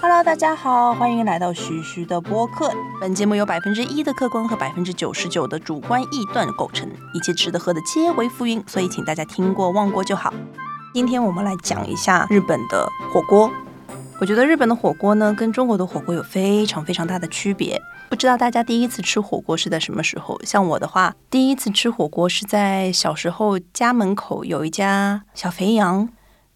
Hello，大家好，欢迎来到徐徐的播客。本节目由百分之一的客观和百分之九十九的主观臆断构成，一切吃的喝的皆为浮云，所以请大家听过忘过就好。今天我们来讲一下日本的火锅。我觉得日本的火锅呢，跟中国的火锅有非常非常大的区别。不知道大家第一次吃火锅是在什么时候？像我的话，第一次吃火锅是在小时候家门口有一家小肥羊。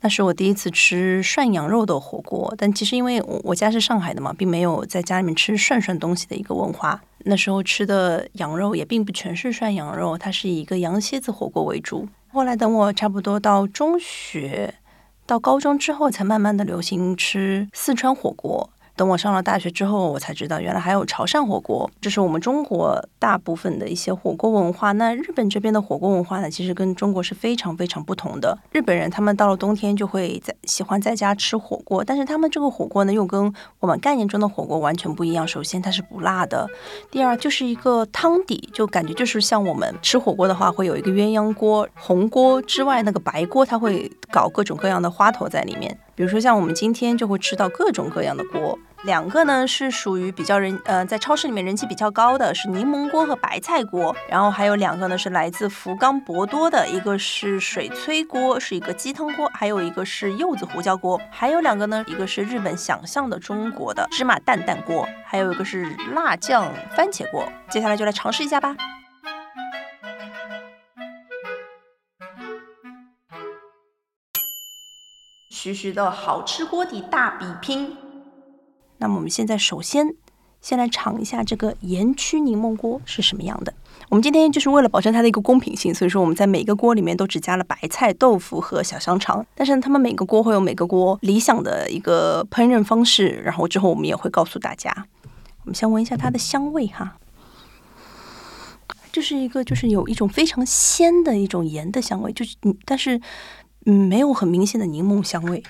那是我第一次吃涮羊肉的火锅，但其实因为我家是上海的嘛，并没有在家里面吃涮涮东西的一个文化。那时候吃的羊肉也并不全是涮羊肉，它是以一个羊蝎子火锅为主。后来等我差不多到中学、到高中之后，才慢慢的流行吃四川火锅。等我上了大学之后，我才知道原来还有潮汕火锅。这是我们中国大部分的一些火锅文化。那日本这边的火锅文化呢，其实跟中国是非常非常不同的。日本人他们到了冬天就会在喜欢在家吃火锅，但是他们这个火锅呢，又跟我们概念中的火锅完全不一样。首先它是不辣的，第二就是一个汤底，就感觉就是像我们吃火锅的话，会有一个鸳鸯锅，红锅之外那个白锅，它会搞各种各样的花头在里面。比如说像我们今天就会吃到各种各样的锅，两个呢是属于比较人呃在超市里面人气比较高的是柠檬锅和白菜锅，然后还有两个呢是来自福冈博多的，一个是水炊锅，是一个鸡汤锅，还有一个是柚子胡椒锅，还有两个呢，一个是日本想象的中国的芝麻蛋蛋锅，还有一个是辣酱番茄锅。接下来就来尝试一下吧。徐徐的好吃锅底大比拼。那么我们现在首先先来尝一下这个盐曲柠檬锅是什么样的。我们今天就是为了保证它的一个公平性，所以说我们在每个锅里面都只加了白菜、豆腐和小香肠。但是呢他们每个锅会有每个锅理想的一个烹饪方式，然后之后我们也会告诉大家。我们先闻一下它的香味哈，这是一个就是有一种非常鲜的一种盐的香味，就是嗯，但是。嗯，没有很明显的柠檬香味。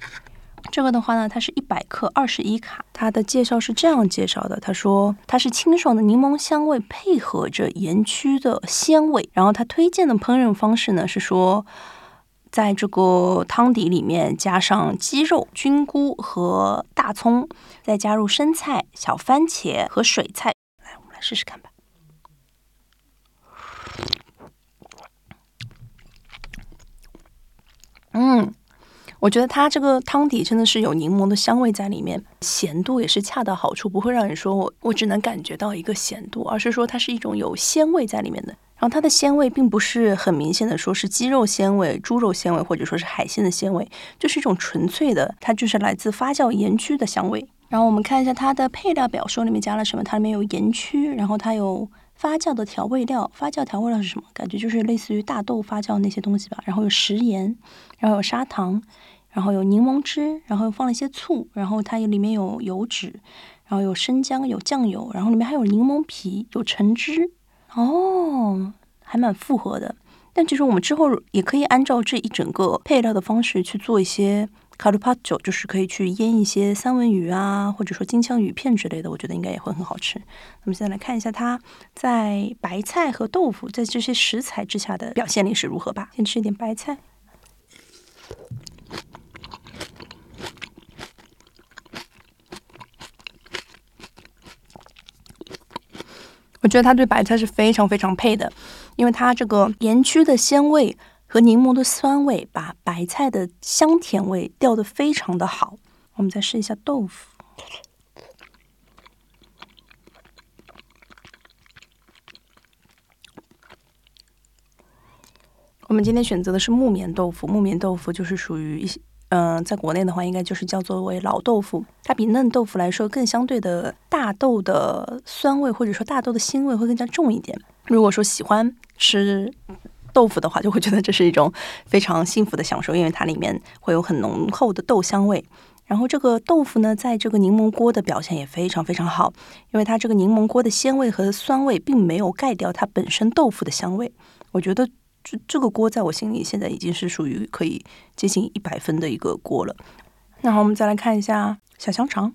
这个的话呢，它是一百克二十一卡。它的介绍是这样介绍的：他说它是清爽的柠檬香味，配合着盐曲的鲜味。然后他推荐的烹饪方式呢，是说在这个汤底里面加上鸡肉、菌菇和大葱，再加入生菜、小番茄和水菜。来，我们来试试看吧。嗯，我觉得它这个汤底真的是有柠檬的香味在里面，咸度也是恰到好处，不会让人说我我只能感觉到一个咸度，而是说它是一种有鲜味在里面的。然后它的鲜味并不是很明显的说是鸡肉鲜味、猪肉鲜味，或者说是海鲜的鲜味，就是一种纯粹的，它就是来自发酵盐曲的香味。然后我们看一下它的配料表，说里面加了什么？它里面有盐曲，然后它有。发酵的调味料，发酵调味料是什么？感觉就是类似于大豆发酵那些东西吧。然后有食盐，然后有砂糖，然后有柠檬汁，然后又放了一些醋，然后它里面有油脂，然后有生姜，有酱油，然后里面还有柠檬皮，有橙汁。哦，还蛮复合的。但其实我们之后也可以按照这一整个配料的方式去做一些。卡鲁帕酒就是可以去腌一些三文鱼啊，或者说金枪鱼片之类的，我觉得应该也会很好吃。那么现在来看一下它在白菜和豆腐在这些食材之下的表现力是如何吧。先吃一点白菜，我觉得它对白菜是非常非常配的，因为它这个盐曲的鲜味。和柠檬的酸味把白菜的香甜味调得非常的好。我们再试一下豆腐。我们今天选择的是木棉豆腐。木棉豆腐就是属于一些，嗯，在国内的话应该就是叫做为老豆腐。它比嫩豆腐来说更相对的大豆的酸味或者说大豆的腥味会更加重一点。如果说喜欢吃。豆腐的话，就会觉得这是一种非常幸福的享受，因为它里面会有很浓厚的豆香味。然后这个豆腐呢，在这个柠檬锅的表现也非常非常好，因为它这个柠檬锅的鲜味和酸味并没有盖掉它本身豆腐的香味。我觉得这这个锅在我心里现在已经是属于可以接近一百分的一个锅了。然后我们再来看一下小香肠。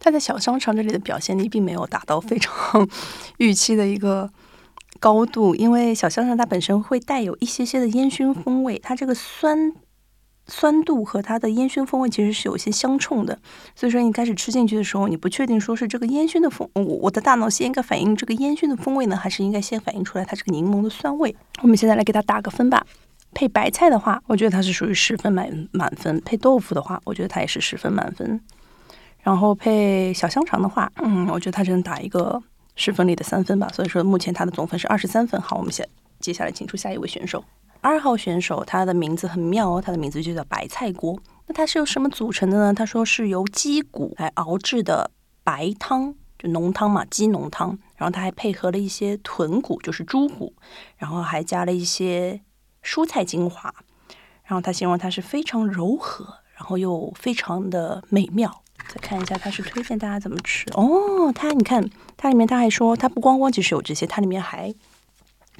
它在小香肠这里的表现力并没有达到非常 预期的一个高度，因为小香肠它本身会带有一些些的烟熏风味，它这个酸。酸度和它的烟熏风味其实是有些相冲的，所以说你开始吃进去的时候，你不确定说是这个烟熏的风，我我的大脑先应该反映这个烟熏的风味呢，还是应该先反映出来它这个柠檬的酸味？我们现在来给它打个分吧。配白菜的话，我觉得它是属于十分满满分；配豆腐的话，我觉得它也是十分满分。然后配小香肠的话，嗯，我觉得它只能打一个十分里的三分吧。所以说目前它的总分是二十三分。好，我们先接下来请出下一位选手。二号选手，他的名字很妙哦，他的名字就叫白菜锅。那它是由什么组成的呢？他说是由鸡骨来熬制的白汤，就浓汤嘛，鸡浓汤。然后他还配合了一些豚骨，就是猪骨，然后还加了一些蔬菜精华。然后他形容它是非常柔和，然后又非常的美妙。再看一下，他是推荐大家怎么吃哦。他你看，它里面他还说，它不光光只是有这些，它里面还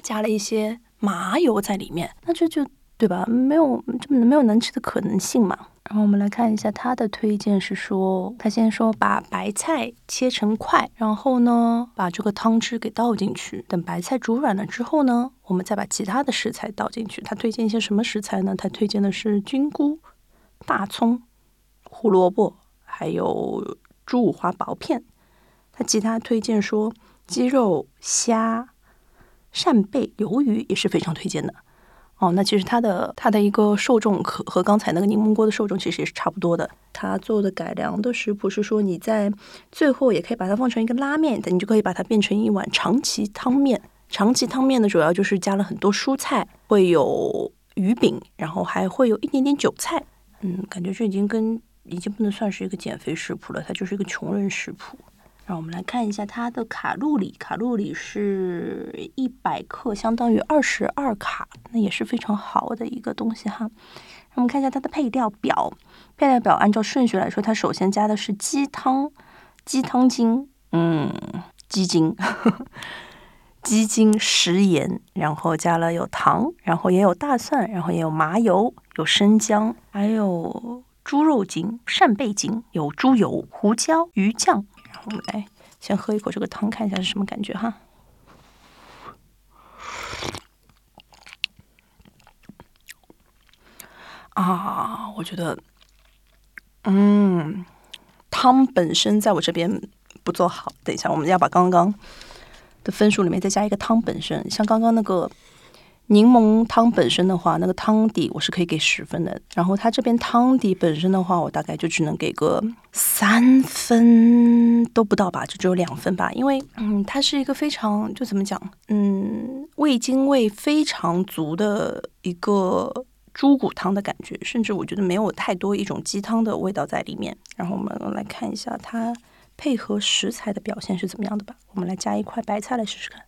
加了一些。麻油在里面，那这就对吧？没有这没有难吃的可能性嘛。然后我们来看一下他的推荐是说，他先说把白菜切成块，然后呢把这个汤汁给倒进去，等白菜煮软了之后呢，我们再把其他的食材倒进去。他推荐一些什么食材呢？他推荐的是菌菇、大葱、胡萝卜，还有猪五花薄片。他其他推荐说鸡肉、虾。扇贝、鱿鱼也是非常推荐的哦。那其实它的它的一个受众和和刚才那个柠檬锅的受众其实也是差不多的。它做的改良的食谱是说，你在最后也可以把它放成一个拉面，你就可以把它变成一碗长崎汤面。长崎汤面呢，主要就是加了很多蔬菜，会有鱼饼，然后还会有一点点韭菜。嗯，感觉这已经跟已经不能算是一个减肥食谱了，它就是一个穷人食谱。让我们来看一下它的卡路里，卡路里是一百克，相当于二十二卡，那也是非常好的一个东西哈。我们看一下它的配料表，配料表按照顺序来说，它首先加的是鸡汤，鸡汤精，嗯，鸡精，鸡精、食盐，然后加了有糖，然后也有大蒜，然后也有麻油，有生姜，还有猪肉精、扇贝精，有猪油、胡椒、鱼酱。我们来先喝一口这个汤，看一下是什么感觉哈。啊，我觉得，嗯，汤本身在我这边不做好。等一下，我们要把刚刚的分数里面再加一个汤本身，像刚刚那个。柠檬汤本身的话，那个汤底我是可以给十分的。然后它这边汤底本身的话，我大概就只能给个三分都不到吧，就只有两分吧。因为嗯，它是一个非常就怎么讲，嗯，味精味非常足的一个猪骨汤的感觉，甚至我觉得没有太多一种鸡汤的味道在里面。然后我们来看一下它配合食材的表现是怎么样的吧。我们来加一块白菜来试试看。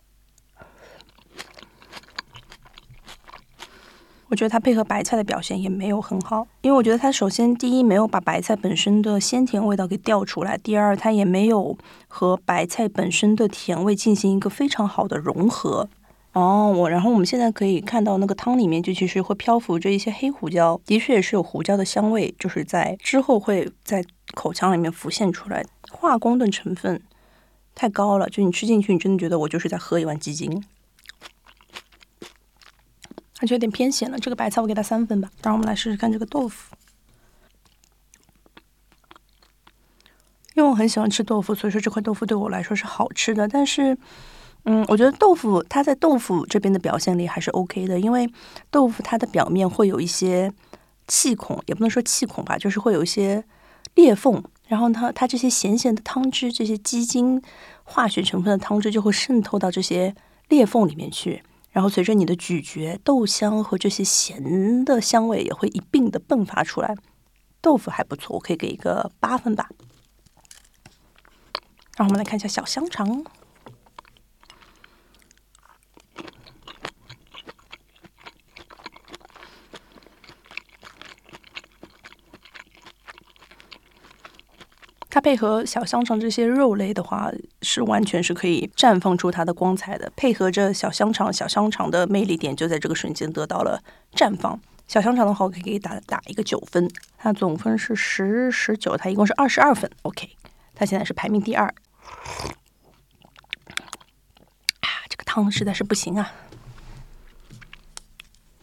我觉得它配合白菜的表现也没有很好，因为我觉得它首先第一没有把白菜本身的鲜甜味道给调出来，第二它也没有和白菜本身的甜味进行一个非常好的融合。哦，我然后我们现在可以看到那个汤里面就其实会漂浮着一些黑胡椒，的确也是有胡椒的香味，就是在之后会在口腔里面浮现出来。化工的成分太高了，就你吃进去，你真的觉得我就是在喝一碗鸡精。它就有点偏咸了，这个白菜我给它三分吧。然后我们来试试看这个豆腐，因为我很喜欢吃豆腐，所以说这块豆腐对我来说是好吃的。但是，嗯，我觉得豆腐它在豆腐这边的表现力还是 OK 的，因为豆腐它的表面会有一些气孔，也不能说气孔吧，就是会有一些裂缝，然后它它这些咸咸的汤汁，这些鸡精化学成分的汤汁就会渗透到这些裂缝里面去。然后随着你的咀嚼，豆香和这些咸的香味也会一并的迸发出来。豆腐还不错，我可以给一个八分吧。让我们来看一下小香肠。它配合小香肠这些肉类的话，是完全是可以绽放出它的光彩的。配合着小香肠，小香肠的魅力点就在这个瞬间得到了绽放。小香肠的话，我可以给打打一个九分，它总分是十十九，它一共是二十二分。OK，它现在是排名第二。啊，这个汤实在是不行啊！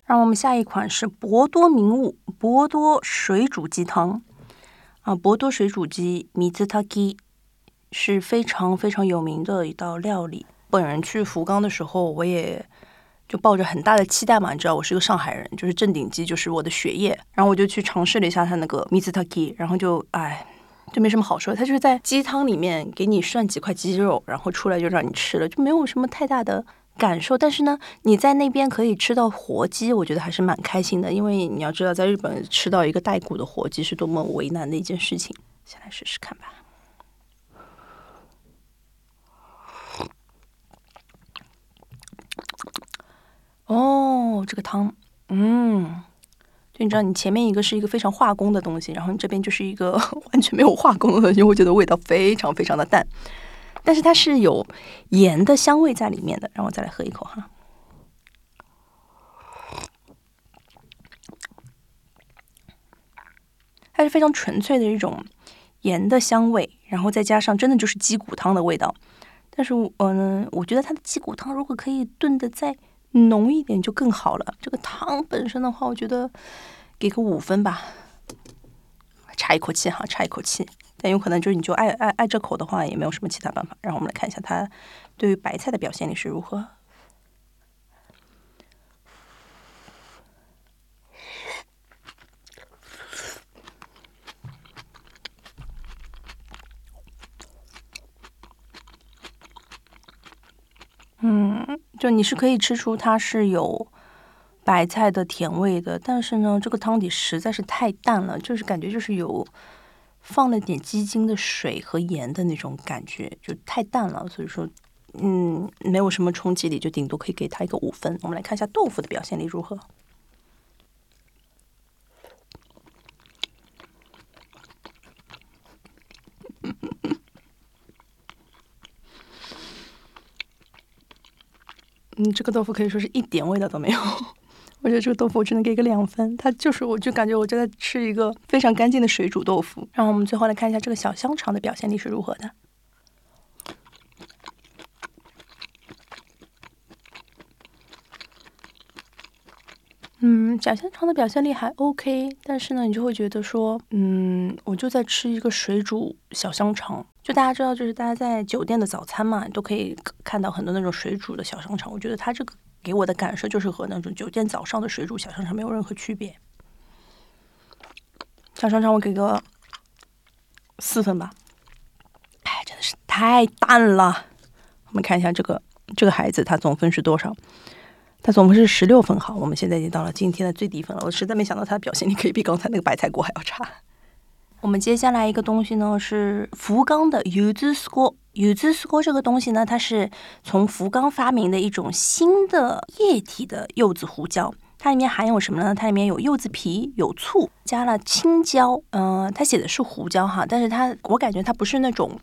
让我们下一款是博多名物博多水煮鸡汤啊，博多水煮鸡米兹塔基是非常非常有名的一道料理。本人去福冈的时候，我也就抱着很大的期待嘛，你知道我是个上海人，就是正鼎鸡就是我的血液，然后我就去尝试了一下他那个米兹塔基，然后就哎，就没什么好说，他就是在鸡汤里面给你涮几块鸡肉，然后出来就让你吃了，就没有什么太大的。感受，但是呢，你在那边可以吃到活鸡，我觉得还是蛮开心的。因为你要知道，在日本吃到一个带骨的活鸡是多么为难的一件事情。先来试试看吧。哦，这个汤，嗯，就你知道，你前面一个是一个非常化工的东西，然后你这边就是一个 完全没有化工的东西，我觉得味道非常非常的淡。但是它是有盐的香味在里面的，让我再来喝一口哈。它是非常纯粹的一种盐的香味，然后再加上真的就是鸡骨汤的味道。但是，嗯，我觉得它的鸡骨汤如果可以炖的再浓一点就更好了。这个汤本身的话，我觉得给个五分吧。差一口气哈，差一口气。但有可能就是你就爱爱爱这口的话，也没有什么其他办法。然后我们来看一下它对于白菜的表现力是如何。嗯，就你是可以吃出它是有白菜的甜味的，但是呢，这个汤底实在是太淡了，就是感觉就是有。放了点鸡精的水和盐的那种感觉，就太淡了，所以说，嗯，没有什么冲击力，就顶多可以给他一个五分。我们来看一下豆腐的表现力如何。嗯，这个豆腐可以说是一点味道都没有。我觉得这个豆腐我只能给个两分，它就是我就感觉我就在吃一个非常干净的水煮豆腐。然后我们最后来看一下这个小香肠的表现力是如何的。嗯，小香肠的表现力还 OK，但是呢，你就会觉得说，嗯，我就在吃一个水煮小香肠。就大家知道，就是大家在酒店的早餐嘛，都可以看到很多那种水煮的小香肠。我觉得它这个。给我的感受就是和那种酒店早上的水煮小香肠没有任何区别。小香肠我给个四分吧，哎，真的是太淡了。我们看一下这个这个孩子他总分是多少？他总分是十六分。好，我们现在已经到了今天的最低分了。我实在没想到他的表现力可以比刚才那个白菜锅还要差。我们接下来一个东西呢是福冈的柚子丝锅。柚子丝锅这个东西呢，它是从福冈发明的一种新的液体的柚子胡椒。它里面含有什么呢？它里面有柚子皮、有醋，加了青椒。嗯，它写的是胡椒哈，但是它我感觉它不是那种。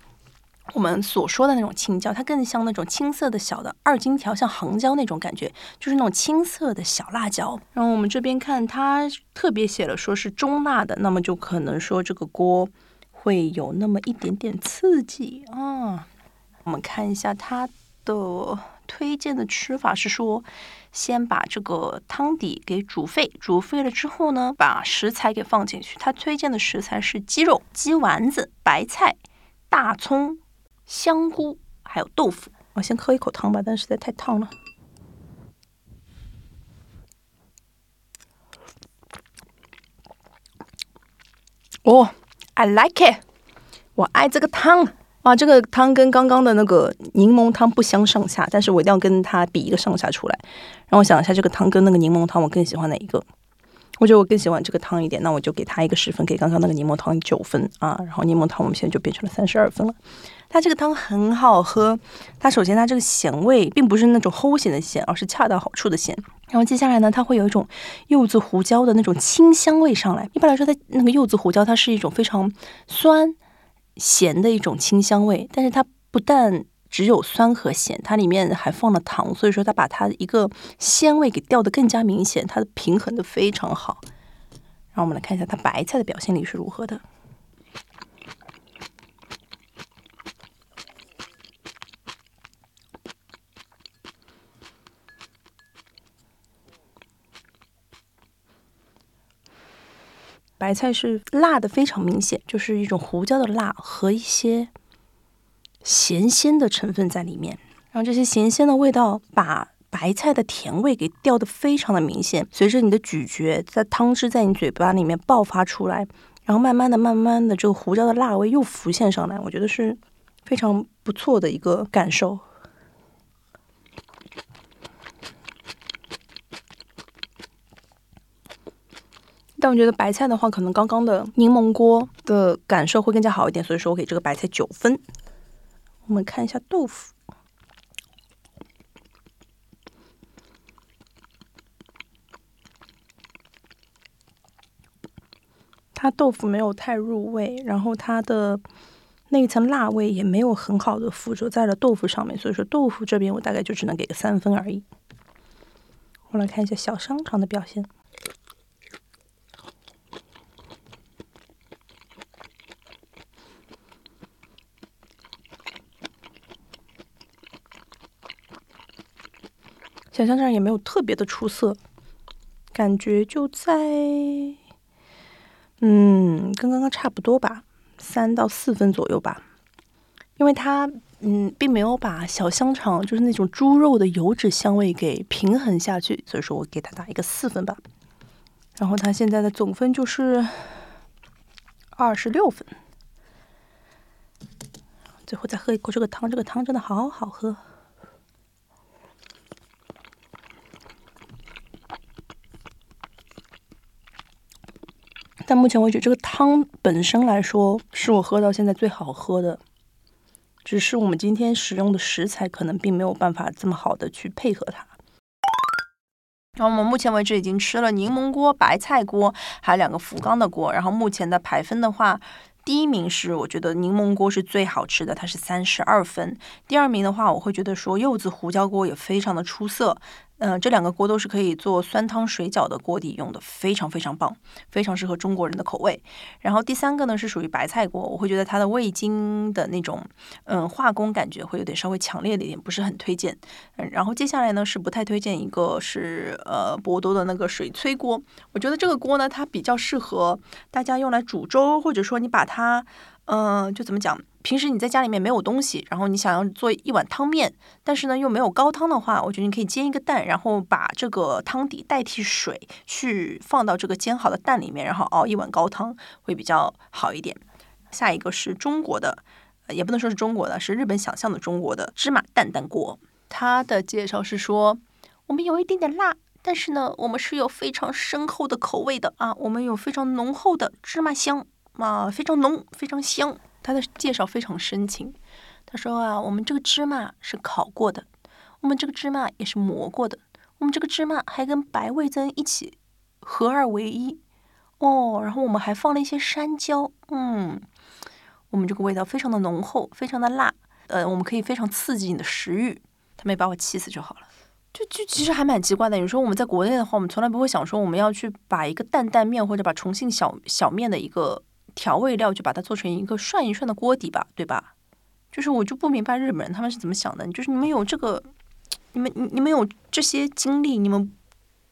我们所说的那种青椒，它更像那种青色的小的二荆条，像杭椒那种感觉，就是那种青色的小辣椒。然后我们这边看，它特别写了说是中辣的，那么就可能说这个锅会有那么一点点刺激啊。我们看一下它的推荐的吃法是说，先把这个汤底给煮沸，煮沸了之后呢，把食材给放进去。它推荐的食材是鸡肉、鸡丸子、白菜、大葱。香菇还有豆腐，我先喝一口汤吧，但实在太烫了。哦，I like it，我爱这个汤。哇，这个汤跟刚刚的那个柠檬汤不相上下，但是我一定要跟它比一个上下出来。让我想一下，这个汤跟那个柠檬汤，我更喜欢哪一个？我觉得我更喜欢这个汤一点，那我就给他一个十分，给刚刚那个柠檬汤九分啊。然后柠檬汤我们现在就变成了三十二分了。它这个汤很好喝，它首先它这个咸味并不是那种齁咸的咸，而是恰到好处的咸。然后接下来呢，它会有一种柚子胡椒的那种清香味上来。一般来说，它那个柚子胡椒它是一种非常酸咸的一种清香味，但是它不但只有酸和咸，它里面还放了糖，所以说它把它一个鲜味给调得更加明显，它的平衡的非常好。然后我们来看一下它白菜的表现力是如何的。白菜是辣的非常明显，就是一种胡椒的辣和一些咸鲜的成分在里面，然后这些咸鲜的味道把白菜的甜味给调的非常的明显，随着你的咀嚼，在汤汁在你嘴巴里面爆发出来，然后慢慢的、慢慢的，这个胡椒的辣味又浮现上来，我觉得是非常不错的一个感受。但我觉得白菜的话，可能刚刚的柠檬锅的感受会更加好一点，所以说我给这个白菜九分。我们看一下豆腐，它豆腐没有太入味，然后它的那一层辣味也没有很好的附着在了豆腐上面，所以说豆腐这边我大概就只能给个三分而已。我来看一下小香肠的表现。小香肠也没有特别的出色，感觉就在，嗯，跟刚刚差不多吧，三到四分左右吧。因为它，嗯，并没有把小香肠就是那种猪肉的油脂香味给平衡下去，所以说我给它打一个四分吧。然后它现在的总分就是二十六分。最后再喝一口这个汤，这个汤真的好好喝。但目前为止，这个汤本身来说是我喝到现在最好喝的，只是我们今天使用的食材可能并没有办法这么好的去配合它。然后我们目前为止已经吃了柠檬锅、白菜锅，还有两个福冈的锅。然后目前的排分的话，第一名是我觉得柠檬锅是最好吃的，它是三十二分。第二名的话，我会觉得说柚子胡椒锅也非常的出色。嗯，这两个锅都是可以做酸汤水饺的锅底用的，非常非常棒，非常适合中国人的口味。然后第三个呢是属于白菜锅，我会觉得它的味精的那种嗯化工感觉会有点稍微强烈的一点，不是很推荐。嗯，然后接下来呢是不太推荐一个是呃博多的那个水炊锅，我觉得这个锅呢它比较适合大家用来煮粥，或者说你把它嗯就怎么讲。平时你在家里面没有东西，然后你想要做一碗汤面，但是呢又没有高汤的话，我觉得你可以煎一个蛋，然后把这个汤底代替水去放到这个煎好的蛋里面，然后熬一碗高汤会比较好一点。下一个是中国的，也不能说是中国的，是日本想象的中国的芝麻蛋蛋锅。它的介绍是说，我们有一点点辣，但是呢我们是有非常深厚的口味的啊，我们有非常浓厚的芝麻香啊，非常浓，非常香。他的介绍非常深情，他说啊，我们这个芝麻是烤过的，我们这个芝麻也是磨过的，我们这个芝麻还跟白味增一起合二为一哦，然后我们还放了一些山椒，嗯，我们这个味道非常的浓厚，非常的辣，呃，我们可以非常刺激你的食欲。他没把我气死就好了，就就其实还蛮奇怪的。有时候我们在国内的话，我们从来不会想说我们要去把一个担担面或者把重庆小小面的一个。调味料就把它做成一个涮一涮的锅底吧，对吧？就是我就不明白日本人他们是怎么想的。就是你们有这个，你们你你们有这些精力，你们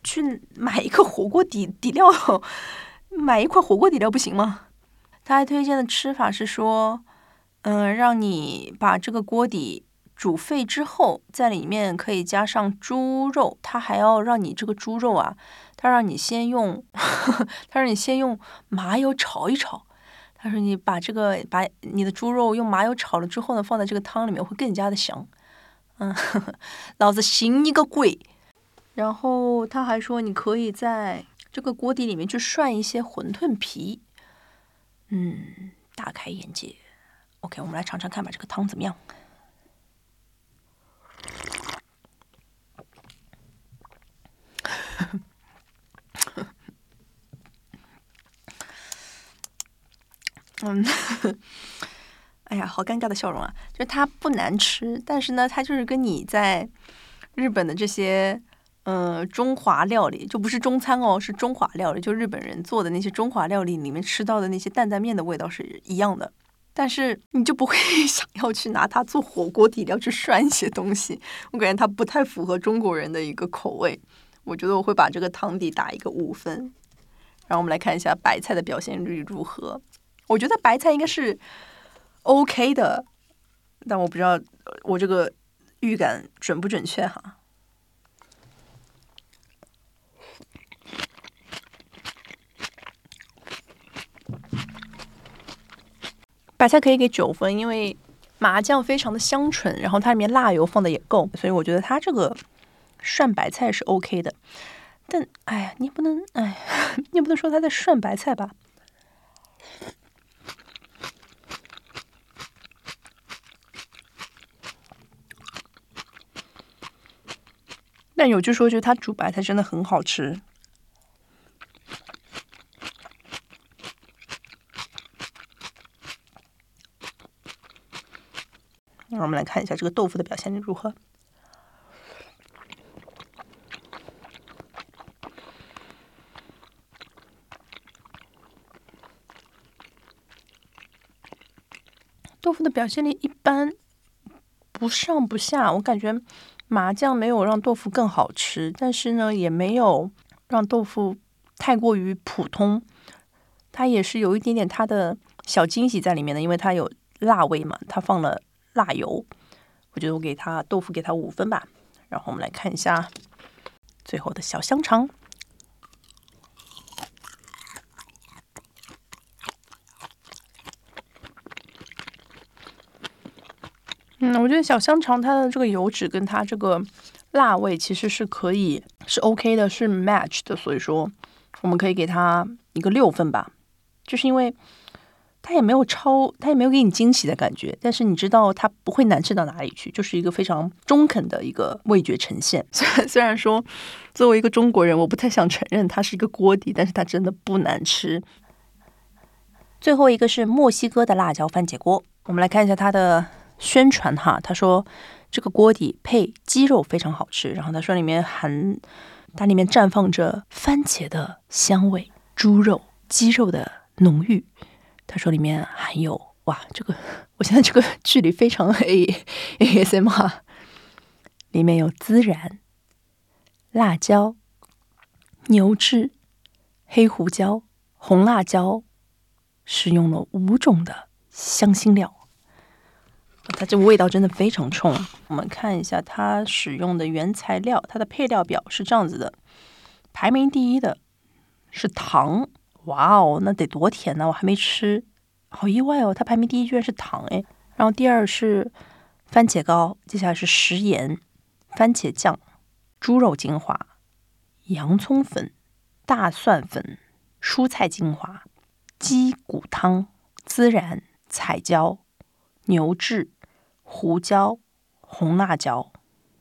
去买一个火锅底底料，买一块火锅底料不行吗？他还推荐的吃法是说，嗯，让你把这个锅底煮沸之后，在里面可以加上猪肉，他还要让你这个猪肉啊，他让你先用，他让你先用麻油炒一炒。他说：“你把这个把你的猪肉用麻油炒了之后呢，放在这个汤里面会更加的香。”嗯，呵 呵老子行你个鬼！然后他还说，你可以在这个锅底里面去涮一些馄饨皮。嗯，大开眼界。OK，我们来尝尝看吧，这个汤怎么样？嗯，哎呀，好尴尬的笑容啊！就是它不难吃，但是呢，它就是跟你在日本的这些呃中华料理，就不是中餐哦，是中华料理，就日本人做的那些中华料理里面吃到的那些担担面的味道是一样的。但是你就不会 想要去拿它做火锅底料去涮一些东西，我感觉它不太符合中国人的一个口味。我觉得我会把这个汤底打一个五分。然后我们来看一下白菜的表现率如何。我觉得白菜应该是 OK 的，但我不知道我这个预感准不准确哈。白菜可以给九分，因为麻酱非常的香醇，然后它里面辣油放的也够，所以我觉得它这个涮白菜是 OK 的。但哎呀，你也不能哎，你也不能说它在涮白菜吧？但有句说句，它煮白菜真的很好吃。让我们来看一下这个豆腐的表现力如何。豆腐的表现力一般，不上不下。我感觉麻酱没有让豆腐更好吃，但是呢，也没有让豆腐太过于普通。它也是有一点点它的小惊喜在里面的，因为它有辣味嘛，它放了。辣油，我觉得我给它豆腐给它五分吧。然后我们来看一下最后的小香肠。我觉得小香肠它的这个油脂跟它这个辣味其实是可以是 OK 的，是 match 的，所以说我们可以给它一个六分吧。就是因为。它也没有超，它也没有给你惊喜的感觉，但是你知道它不会难吃到哪里去，就是一个非常中肯的一个味觉呈现。虽然虽然说，作为一个中国人，我不太想承认它是一个锅底，但是它真的不难吃。最后一个是墨西哥的辣椒番茄锅，我们来看一下它的宣传哈，他说这个锅底配鸡肉非常好吃，然后他说里面含它里面绽放着番茄的香味，猪肉、鸡肉的浓郁。他说里面含有哇，这个我现在这个距离非常 A A S M 哈，里面有孜然、辣椒、牛至、黑胡椒、红辣椒，使用了五种的香辛料，它这个味道真的非常冲。我们看一下它使用的原材料，它的配料表是这样子的，排名第一的是糖。哇哦，那得多甜呢！我还没吃，好意外哦。它排名第一居然是糖哎，然后第二是番茄膏，接下来是食盐、番茄酱、猪肉精华、洋葱粉、大蒜粉、蔬菜精华、鸡骨汤、孜然、彩椒、牛至、胡椒、红辣椒。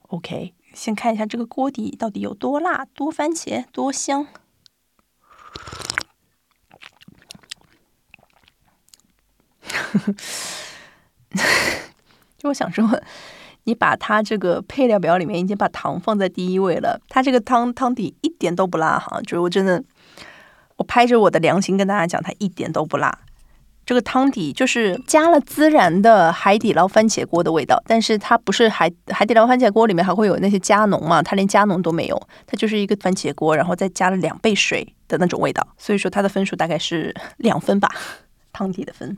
OK，先看一下这个锅底到底有多辣、多番茄、多香。就我想说，你把它这个配料表里面已经把糖放在第一位了，它这个汤汤底一点都不辣哈，就是我真的，我拍着我的良心跟大家讲，它一点都不辣。这个汤底就是加了孜然的海底捞番茄锅的味道，但是它不是海海底捞番茄锅里面还会有那些加浓嘛，它连加浓都没有，它就是一个番茄锅，然后再加了两倍水的那种味道，所以说它的分数大概是两分吧，汤底的分。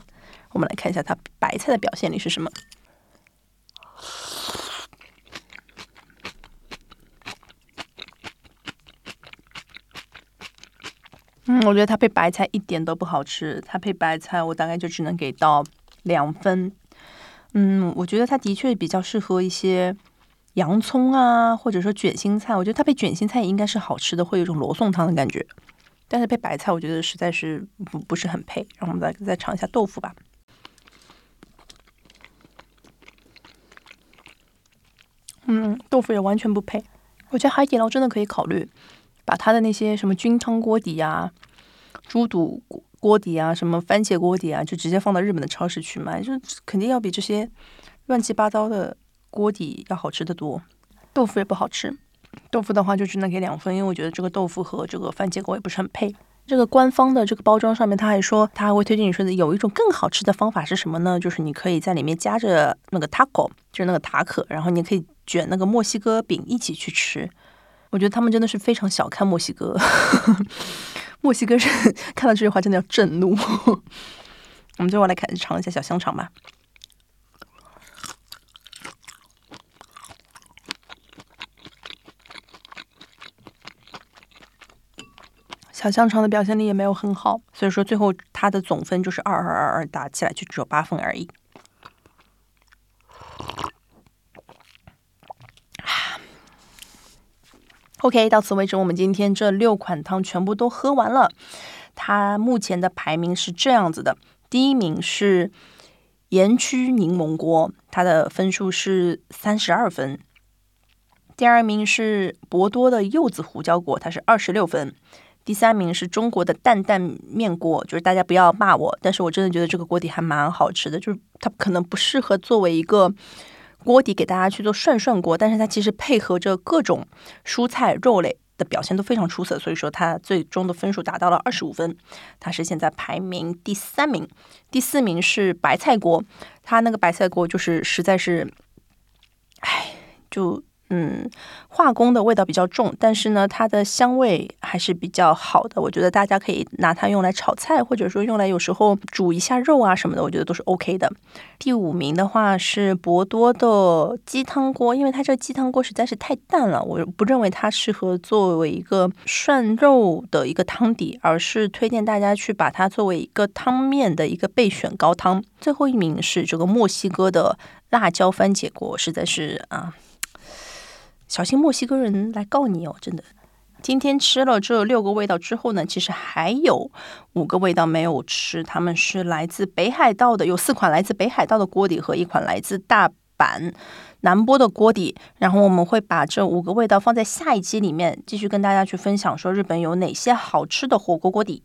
我们来看一下它白菜的表现力是什么。嗯，我觉得它配白菜一点都不好吃。它配白菜，我大概就只能给到两分。嗯，我觉得它的确比较适合一些洋葱啊，或者说卷心菜。我觉得它配卷心菜也应该是好吃的，会有一种罗宋汤的感觉。但是配白菜，我觉得实在是不不是很配。让我们再再尝一下豆腐吧。嗯，豆腐也完全不配。我觉得海底捞真的可以考虑，把它的那些什么菌汤锅底啊、猪肚锅底啊、什么番茄锅底啊，就直接放到日本的超市去卖，就肯定要比这些乱七八糟的锅底要好吃的多。豆腐也不好吃，豆腐的话就只能给两分，因为我觉得这个豆腐和这个番茄锅也不是很配。这个官方的这个包装上面，他还说他还会推荐你说的有一种更好吃的方法是什么呢？就是你可以在里面夹着那个 taco，就是那个塔可，然后你可以卷那个墨西哥饼一起去吃。我觉得他们真的是非常小看墨西哥，墨西哥人看到这句话真的要震怒。我们最后来看尝一下小香肠吧。小香肠的表现力也没有很好，所以说最后它的总分就是二二二二，打起来就只有八分而已。OK，到此为止，我们今天这六款汤全部都喝完了。它目前的排名是这样子的：第一名是盐焗柠檬锅，它的分数是三十二分；第二名是博多的柚子胡椒锅，它是二十六分。第三名是中国的担担面锅，就是大家不要骂我，但是我真的觉得这个锅底还蛮好吃的，就是它可能不适合作为一个锅底给大家去做涮涮锅，但是它其实配合着各种蔬菜肉类的表现都非常出色，所以说它最终的分数达到了二十五分，它是现在排名第三名。第四名是白菜锅，它那个白菜锅就是实在是，唉，就。嗯，化工的味道比较重，但是呢，它的香味还是比较好的。我觉得大家可以拿它用来炒菜，或者说用来有时候煮一下肉啊什么的，我觉得都是 OK 的。第五名的话是博多的鸡汤锅，因为它这鸡汤锅实在是太淡了，我不认为它适合作为一个涮肉的一个汤底，而是推荐大家去把它作为一个汤面的一个备选高汤。最后一名是这个墨西哥的辣椒番茄锅，实在是啊。小心墨西哥人来告你哦！真的，今天吃了这六个味道之后呢，其实还有五个味道没有吃，他们是来自北海道的，有四款来自北海道的锅底和一款来自大阪南波的锅底。然后我们会把这五个味道放在下一期里面，继续跟大家去分享，说日本有哪些好吃的火锅锅底。